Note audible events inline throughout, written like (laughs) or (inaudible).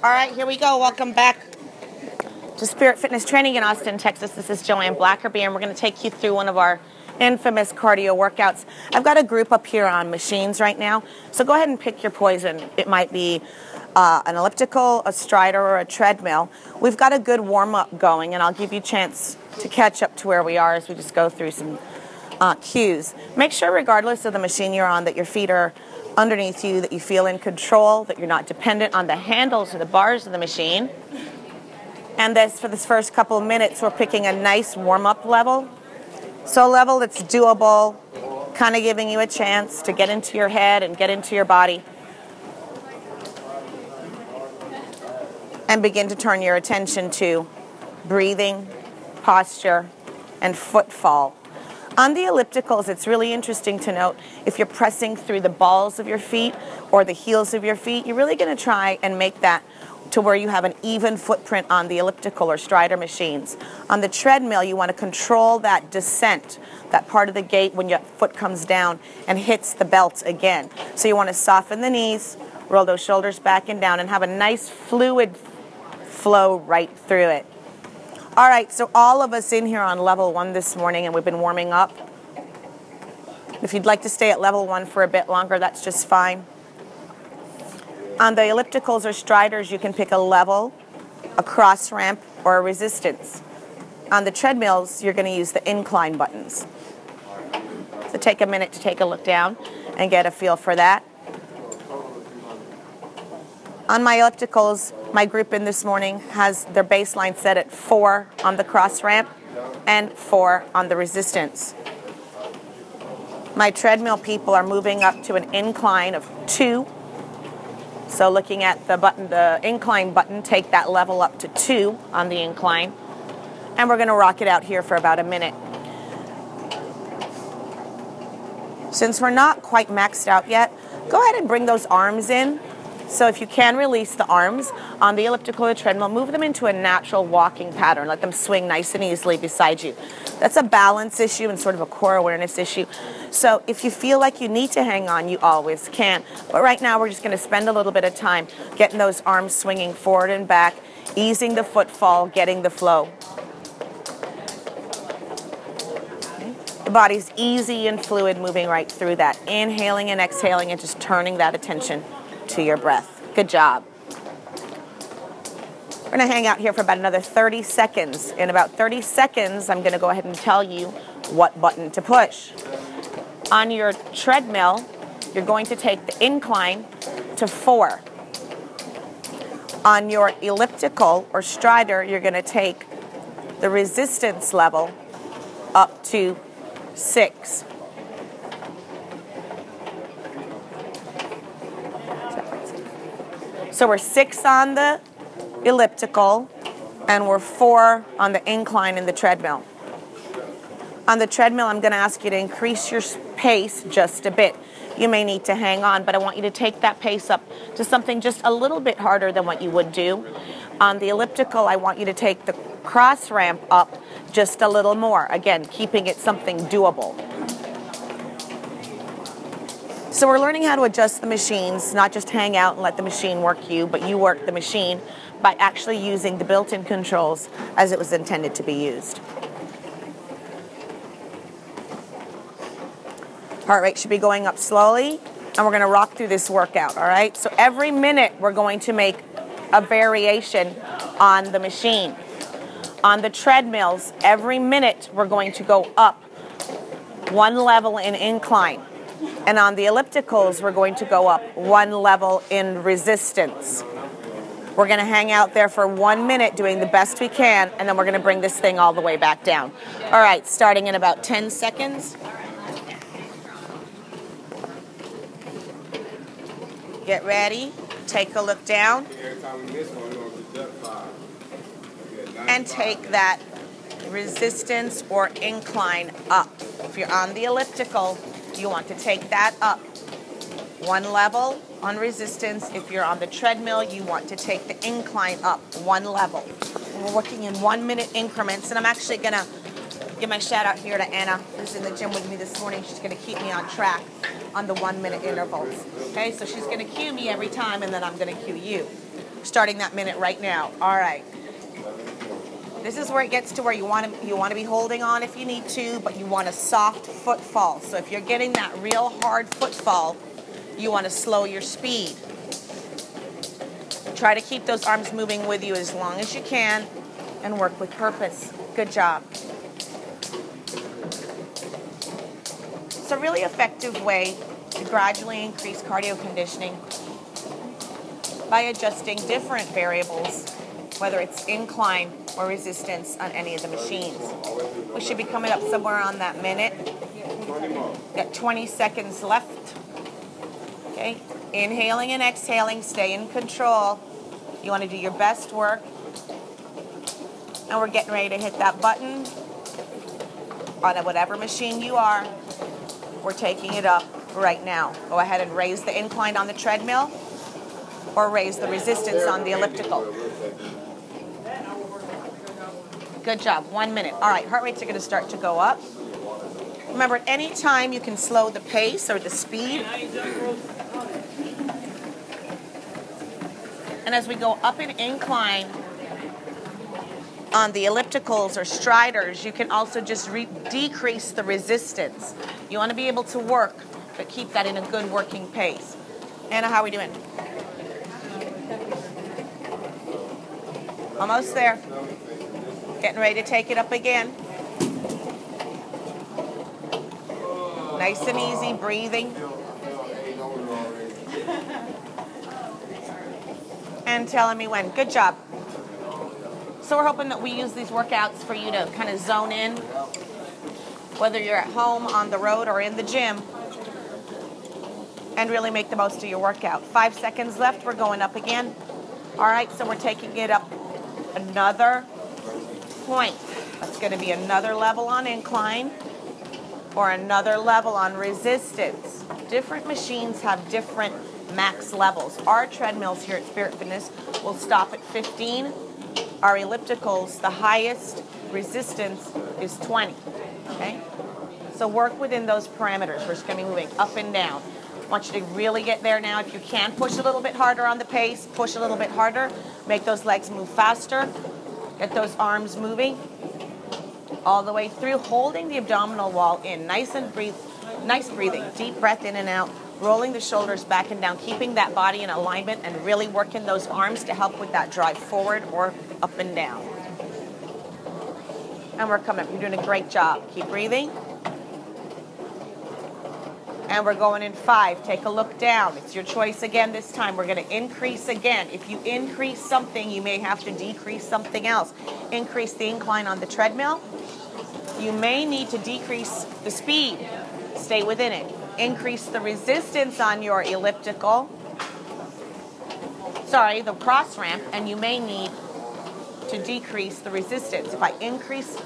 All right, here we go. Welcome back to Spirit Fitness Training in Austin, Texas. This is Joanne Blackerby, and we're going to take you through one of our infamous cardio workouts. I've got a group up here on machines right now, so go ahead and pick your poison. It might be uh, an elliptical, a strider, or a treadmill. We've got a good warm up going, and I'll give you a chance to catch up to where we are as we just go through some uh, cues. Make sure, regardless of the machine you're on, that your feet are underneath you, that you feel in control, that you're not dependent on the handles or the bars of the machine. And this, for this first couple of minutes, we're picking a nice warm up level. So, a level that's doable, kind of giving you a chance to get into your head and get into your body. And begin to turn your attention to breathing, posture, and footfall. On the ellipticals, it's really interesting to note if you're pressing through the balls of your feet or the heels of your feet, you're really going to try and make that to where you have an even footprint on the elliptical or strider machines. On the treadmill, you want to control that descent, that part of the gait when your foot comes down and hits the belt again. So you want to soften the knees, roll those shoulders back and down, and have a nice fluid flow right through it. All right, so all of us in here on level one this morning, and we've been warming up. If you'd like to stay at level one for a bit longer, that's just fine. On the ellipticals or striders, you can pick a level, a cross ramp, or a resistance. On the treadmills, you're going to use the incline buttons. So take a minute to take a look down and get a feel for that. On my ellipticals, my group in this morning has their baseline set at four on the cross ramp and four on the resistance. My treadmill people are moving up to an incline of two. So looking at the button, the incline button, take that level up to two on the incline. And we're going to rock it out here for about a minute. Since we're not quite maxed out yet, go ahead and bring those arms in so if you can release the arms on the elliptical or treadmill, move them into a natural walking pattern. Let them swing nice and easily beside you. That's a balance issue and sort of a core awareness issue. So if you feel like you need to hang on, you always can. But right now we're just going to spend a little bit of time getting those arms swinging forward and back, easing the footfall, getting the flow. The body's easy and fluid moving right through that. Inhaling and exhaling and just turning that attention to your breath. Good job. We're to hang out here for about another 30 seconds. In about 30 seconds, I'm to go ahead and tell you what button to push. On your treadmill, you're going to take the incline to four. On your elliptical or strider, you're to take the resistance level up to six. So we're six on the elliptical and we're four on the incline in the treadmill. On the treadmill, I'm going to ask you to increase your pace just a bit. You may need to hang on, but I want you to take that pace up to something just a little bit harder than what you would do. On the elliptical, I want you to take the cross ramp up just a little more. Again, keeping it something doable. So we're learning how to adjust the machines, not just hang out and let the machine work you, but you work the machine by actually using the built-in controls as it was intended to be used. Heart rate should be going up slowly, and we're to rock through this workout, all right? So every minute we're going to make a variation on the machine. On the treadmills, every minute we're going to go up one level in incline. And on the ellipticals, we're going to go up one level in resistance. We're going to hang out there for one minute doing the best we can, and then we're going to bring this thing all the way back down. All right, starting in about 10 seconds. Get ready. Take a look down. And take that resistance or incline up. If you're on the elliptical, you want to take that up one level on resistance. If you're on the treadmill, you want to take the incline up one level. We're working in one minute increments, and I'm actually to give my shout out here to Anna, who's in the gym with me this morning. She's going to keep me on track on the one minute intervals. Okay, so she's going to cue me every time, and then I'm going to cue you. starting that minute right now. All right. This is where it gets to where you want to you want to be holding on if you need to, but you want a soft footfall. So if you're getting that real hard footfall, you want to slow your speed. Try to keep those arms moving with you as long as you can and work with purpose. Good job. It's a really effective way to gradually increase cardio conditioning by adjusting different variables, whether it's incline or resistance on any of the machines. We should be coming up somewhere on that minute. Got 20 seconds left. Okay, inhaling and exhaling, stay in control. You want to do your best work. And we're getting ready to hit that button on whatever machine you are. We're taking it up right now. Go ahead and raise the incline on the treadmill or raise the resistance on the elliptical. Good job. One minute. All right, heart rates are going to start to go up. Remember, at any time you can slow the pace or the speed. And as we go up an incline on the ellipticals or striders, you can also just re- decrease the resistance. You want to be able to work, but keep that in a good working pace. Anna, how are we doing? Almost there. Getting ready to take it up again. Nice and easy, breathing. (laughs) And telling me when. Good job. So we're hoping that we use these workouts for you to kind of zone in, whether you're at home, on the road, or in the gym, and really make the most of your workout. Five seconds left. We're going up again. All right, so we're taking it up another point. That's going to be another level on incline or another level on resistance. Different machines have different max levels. Our treadmills here at Spirit Fitness will stop at 15. Our ellipticals, the highest resistance is 20. Okay? So work within those parameters. We're just going to be moving up and down. I want you to really get there now. If you can, push a little bit harder on the pace, push a little bit harder, make those legs move faster. Get those arms moving all the way through, holding the abdominal wall in. Nice and breathe, nice breathing. Deep breath in and out. Rolling the shoulders back and down, keeping that body in alignment and really working those arms to help with that drive forward or up and down. And we're coming. You're doing a great job. Keep breathing. And we're going in five. Take a look down. It's your choice again this time. We're going to increase again. If you increase something, you may have to decrease something else. Increase the incline on the treadmill. You may need to decrease the speed. Stay within it. Increase the resistance on your elliptical. Sorry, the cross ramp, and you may need to decrease the resistance. If I increase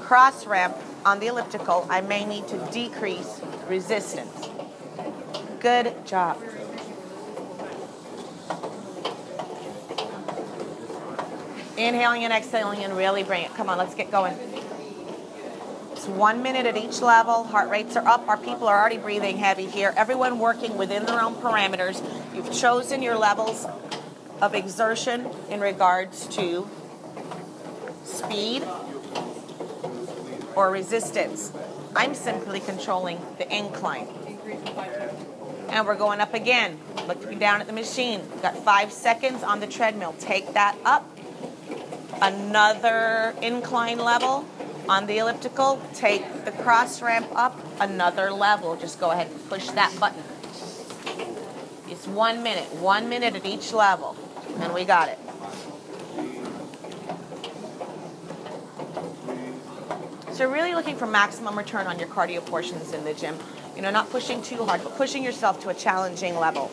cross ramp on the elliptical, I may need to decrease resistance. Good job. Inhaling and exhaling and really bring it. Come on, let's get going. It's one minute at each level. Heart rates are up. Our people are already breathing heavy here. Everyone working within their own parameters. You've chosen your levels of exertion in regards to speed or resistance. I'm simply controlling the incline. And we're going up again. Looking down at the machine. We've got five seconds on the treadmill. Take that up. Another incline level on the elliptical. Take the cross ramp up another level. Just go ahead and push that button. It's one minute. One minute at each level. And we got it. So really looking for maximum return on your cardio portions in the gym. You know, not pushing too hard, but pushing yourself to a challenging level.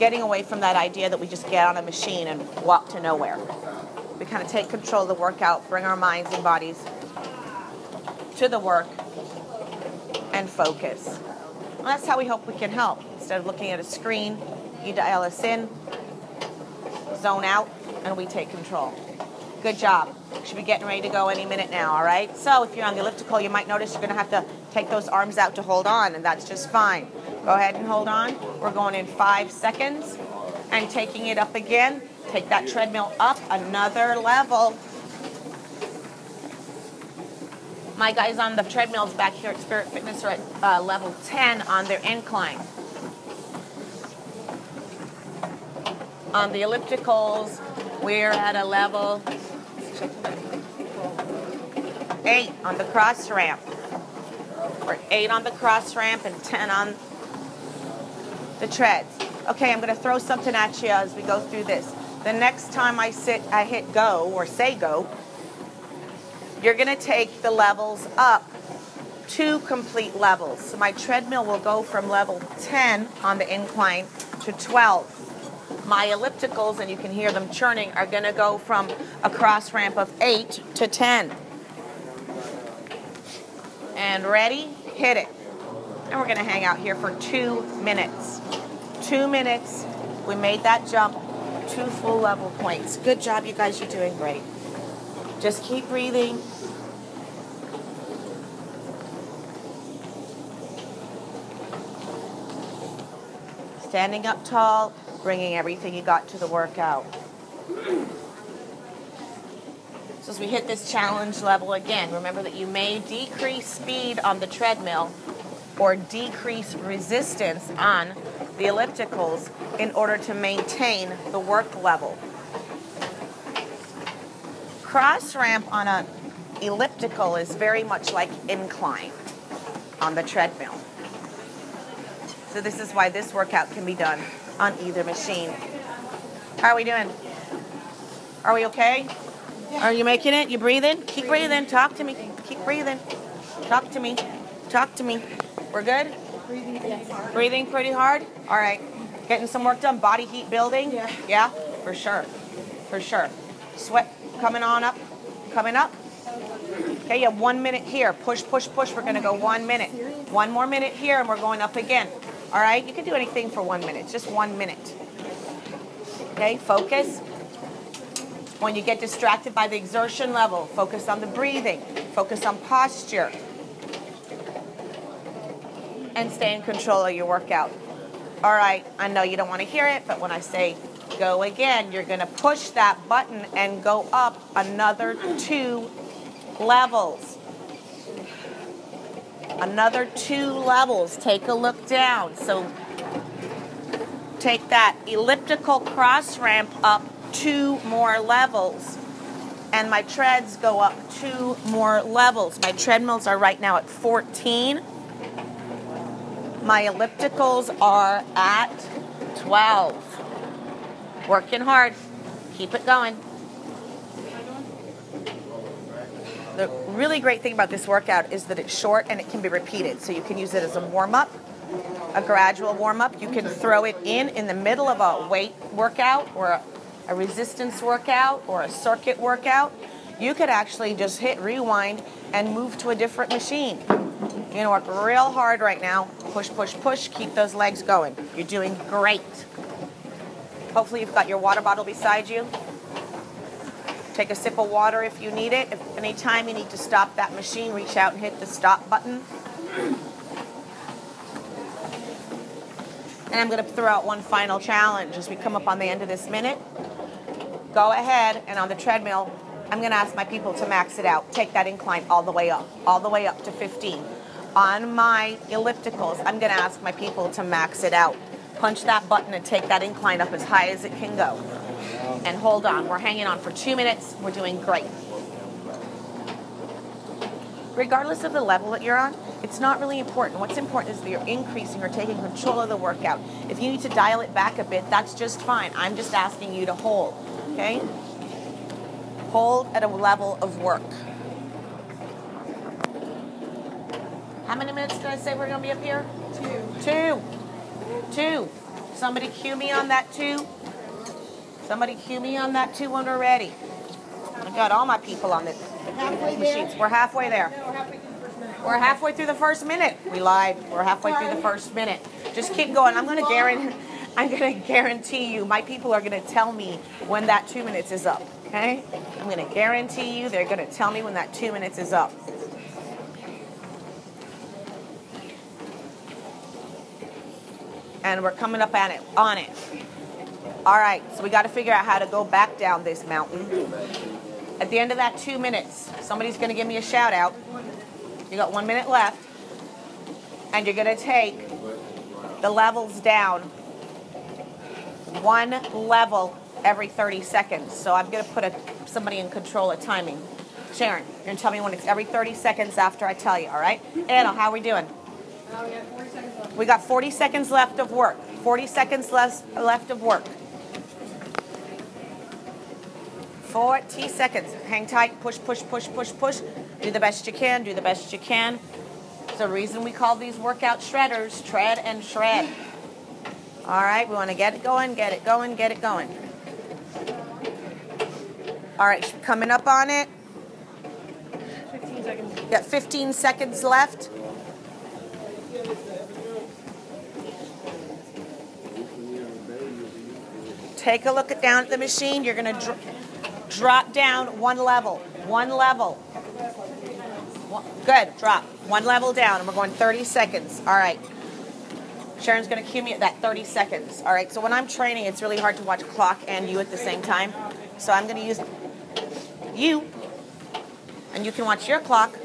Getting away from that idea that we just get on a machine and walk to nowhere. We kind of take control of the workout, bring our minds and bodies to the work, and focus. And that's how we hope we can help. Instead of looking at a screen, you dial us in, zone out, and we take control. Good job. Should be getting ready to go any minute now, all right? So if you're on the elliptical, you might notice you're going to have to take those arms out to hold on, and that's just fine. Go ahead and hold on. We're going in five seconds. and taking it up again. Take that treadmill up another level. My guys on the treadmills back here at Spirit Fitness are at uh, level 10 on their incline. On the ellipticals, we're at a level 8 on the cross ramp. We're 8 on the cross ramp and 10 on the treads. Okay, I'm going to throw something at you as we go through this. The next time I sit, I hit go or say go, you're going to take the levels up two complete levels. So my treadmill will go from level 10 on the incline to 12. My ellipticals, and you can hear them churning, are going to go from a cross ramp of 8 to 10. And ready? Hit it. And we're going to hang out here for two minutes. Two minutes. We made that jump. Two full level points. Good job, you guys. You're doing great. Just keep breathing. Standing up tall, bringing everything you got to the workout. So as we hit this challenge level again, remember that you may decrease speed on the treadmill or decrease resistance on the ellipticals in order to maintain the work level. Cross ramp on an elliptical is very much like incline on the treadmill. So this is why this workout can be done on either machine. How are we doing? Are we okay? Are you making it? You breathing? Keep breathing. Talk to me. Keep breathing. Talk to me. Talk to me. We're good? Breathing pretty hard. Breathing pretty hard? All right. Getting some work done. Body heat building? Yeah. Yeah? For sure. For sure. Sweat coming on up. Coming up. Okay, you have one minute here. Push, push, push. We're going to go one minute. One more minute here, and we're going up again. All right? You can do anything for one minute. Just one minute. Okay, focus. When you get distracted by the exertion level, focus on the breathing, focus on posture, and stay in control of your workout. All right, I know you don't want to hear it, but when I say go again, you're going to push that button and go up another two levels. Another two levels. Take a look down. So take that elliptical cross ramp up two more levels. And my treads go up two more levels. My treadmills are right now at 14. My ellipticals are at 12. Working hard. Keep it going. The really great thing about this workout is that it's short and it can be repeated. So you can use it as a warm up, a gradual warm up. You can throw it in in the middle of a weight workout or a, a resistance workout or a circuit workout. You could actually just hit rewind and move to a different machine. You're gonna work real hard right now. Push, push, push. Keep those legs going. You're doing great. Hopefully, you've got your water bottle beside you. Take a sip of water if you need it. If anytime you need to stop that machine, reach out and hit the stop button. And I'm going to throw out one final challenge as we come up on the end of this minute. Go ahead and on the treadmill, I'm going to ask my people to max it out. Take that incline all the way up, all the way up to 15. On my ellipticals, I'm going to ask my people to max it out. Punch that button and take that incline up as high as it can go. And hold on. We're hanging on for two minutes. We're doing great. Regardless of the level that you're on, it's not really important. What's important is that you're increasing or taking control of the workout. If you need to dial it back a bit, that's just fine. I'm just asking you to hold, okay? Hold at a level of work. How many minutes did I say we're going to be up here? Two. Two. Two. Somebody cue me on that two. Somebody cue me on that two when we're ready. I got all my people on the Halfway machines. We're halfway there. No, halfway through the first minute. We're halfway through the first minute. We lied. We're halfway through the first minute. Just keep going. I'm going to guarantee. (laughs) I'm to guarantee you. My people are going to tell me when that two minutes is up. Okay? I'm going to guarantee you. They're going to tell me when that two minutes is up. And we're coming up on it. On it. All right, so we got to figure out how to go back down this mountain. At the end of that two minutes, somebody's going to give me a shout out. You got one minute left, and you're going to take the levels down one level every 30 seconds. So I'm going to put a, somebody in control of timing. Sharon, you're going to tell me when it's every 30 seconds after I tell you, all right? Anna, how are we doing? Uh, we got 40 seconds left. We got 40 seconds left of work. 40 seconds less, left of work. 40 seconds. Hang tight. Push, push, push, push, push. Do the best you can. Do the best you can. It's the reason we call these workout shredders. Tread and shred. All right, we want to get it going, get it going, get it going. All right, coming up on it. 15 seconds. Got 15 seconds left. Take a look at down at the machine. You're going to drop down one level. One level. Good. Drop. One level down. And we're going 30 seconds. All right. Sharon's going to cue me at that 30 seconds. All right. So when I'm training, it's really hard to watch clock and you at the same time. So I'm going to use you, and you can watch your clock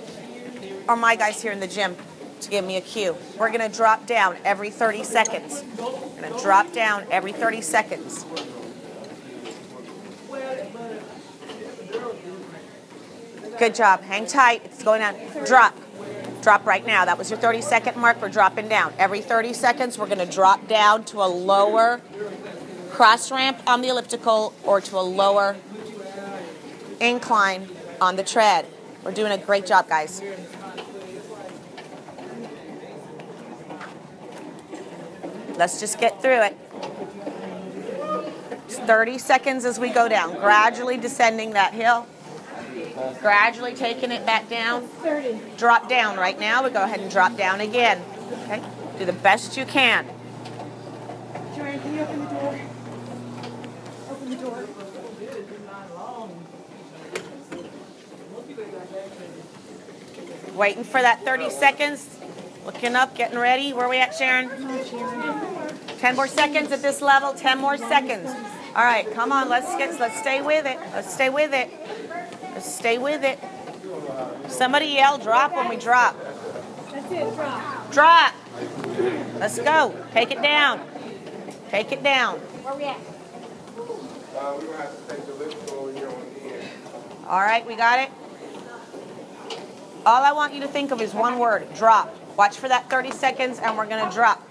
or my guys here in the gym to give me a cue. We're going to drop down every 30 seconds. We're going to drop down every 30 seconds. Good job. Hang tight. It's going down. Drop. Drop right now. That was your 30 second mark. We're dropping down. Every 30 seconds, we're going to drop down to a lower cross ramp on the elliptical or to a lower incline on the tread. We're doing a great job, guys. Let's just get through it. It's 30 seconds as we go down, gradually descending that hill, gradually taking it back down. 30. Drop down right now. We go ahead and drop down again. Okay? Do the best you can. Joanne, can you open the door? Open the door. Waiting for that 30 seconds. Looking up, getting ready. Where are we at, Sharon? Sharon. 10 more seconds at this level. 10 more seconds. All right, come on. Let's get. Let's stay with it. Let's stay with it. Stay with it. Somebody yell drop when we drop. That's it, drop. Drop. Let's go. Take it down. Take it down. Where we at? We're gonna have to take the lift over here on the end. All right, we got it. All I want you to think of is one word drop. Watch for that 30 seconds, and we're going to drop.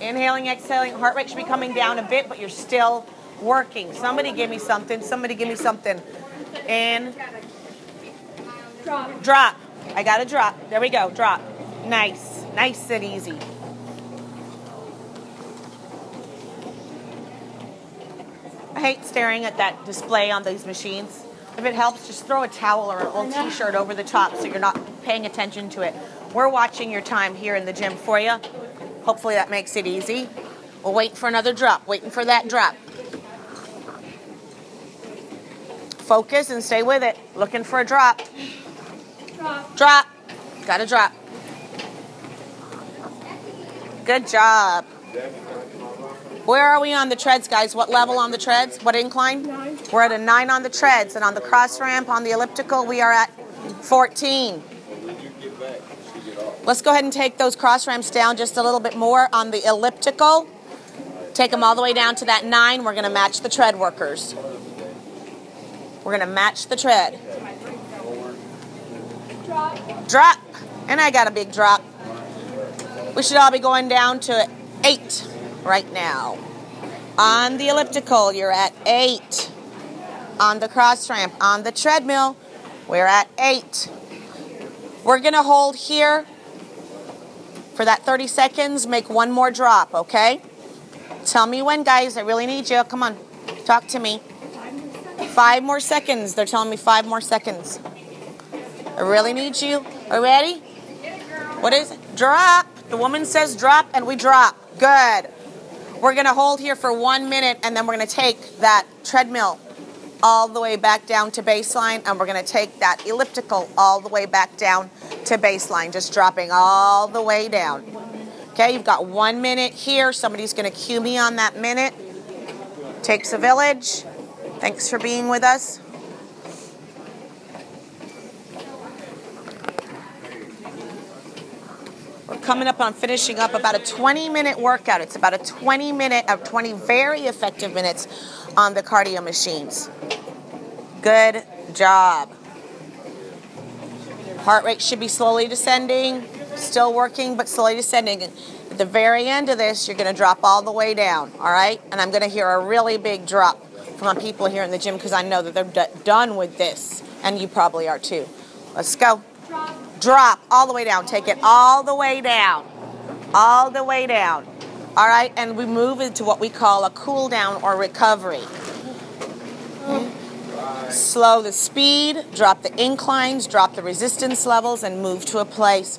Inhaling, exhaling. Heart rate should be coming down a bit, but you're still working. Somebody give me something. Somebody give me something. In, Drop. drop. I got to drop. There we go. Drop. Nice. Nice and easy. I hate staring at that display on these machines. If it helps, just throw a towel or an old t shirt over the top so you're not paying attention to it. We're watching your time here in the gym for you. Hopefully that makes it easy. We're waiting for another drop, waiting for that drop. Focus and stay with it. Looking for a drop. Drop. Drop. Got to drop. Good job. Where are we on the treads, guys? What level on the treads? What incline? Nine. We're at a nine on the treads, and on the cross ramp on the elliptical, we are at 14. Let's go ahead and take those cross ramps down just a little bit more on the elliptical. Take them all the way down to that nine. We're going to match the tread workers. We're going to match the tread. Drop. And I got a big drop. We should all be going down to eight right now. On the elliptical, you're at eight. On the cross ramp, on the treadmill, we're at eight. We're going to hold here for that 30 seconds. Make one more drop, okay? Tell me when, guys. I really need you. Come on. Talk to me. Five more seconds. They're telling me five more seconds. I really need you. Are you ready? What is it? Drop. The woman says drop, and we drop. Good. We're going to hold here for one minute, and then we're going to take that treadmill all the way back down to baseline, and we're going to take that elliptical all the way back down to baseline, just dropping all the way down. Okay, you've got one minute here. Somebody's going to cue me on that minute. Takes a village. Thanks for being with us. We're coming up on finishing up about a 20 minute workout. It's about a 20 minute of 20 very effective minutes on the cardio machines. Good job. Heart rate should be slowly descending, still working, but slowly descending. At the very end of this, you're going to drop all the way down, all right? And I'm going to hear a really big drop from my people here in the gym because I know that they're d- done with this, and you probably are too. Let's go. Drop all the way down. Take it all the way down. All the way down. All right, and we move into what we call a cool down or recovery. Slow the speed, drop the inclines, drop the resistance levels, and move to a place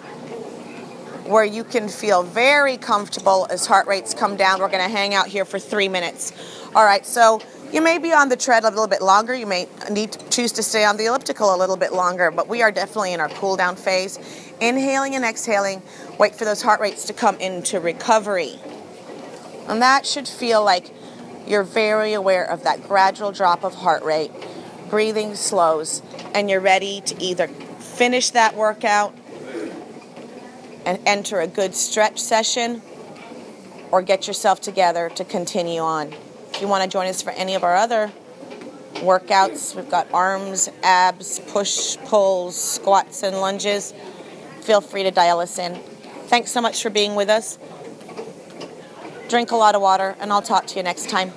where you can feel very comfortable as heart rates come down. We're going to hang out here for three minutes. All right, so you may be on the tread a little bit longer. You may need to choose to stay on the elliptical a little bit longer, but we are definitely in our cool down phase. Inhaling and exhaling, wait for those heart rates to come into recovery. And that should feel like you're very aware of that gradual drop of heart rate. Breathing slows, and you're ready to either finish that workout and enter a good stretch session or get yourself together to continue on. If you want to join us for any of our other workouts, we've got arms, abs, push, pulls, squats, and lunges. Feel free to dial us in. Thanks so much for being with us. Drink a lot of water, and I'll talk to you next time.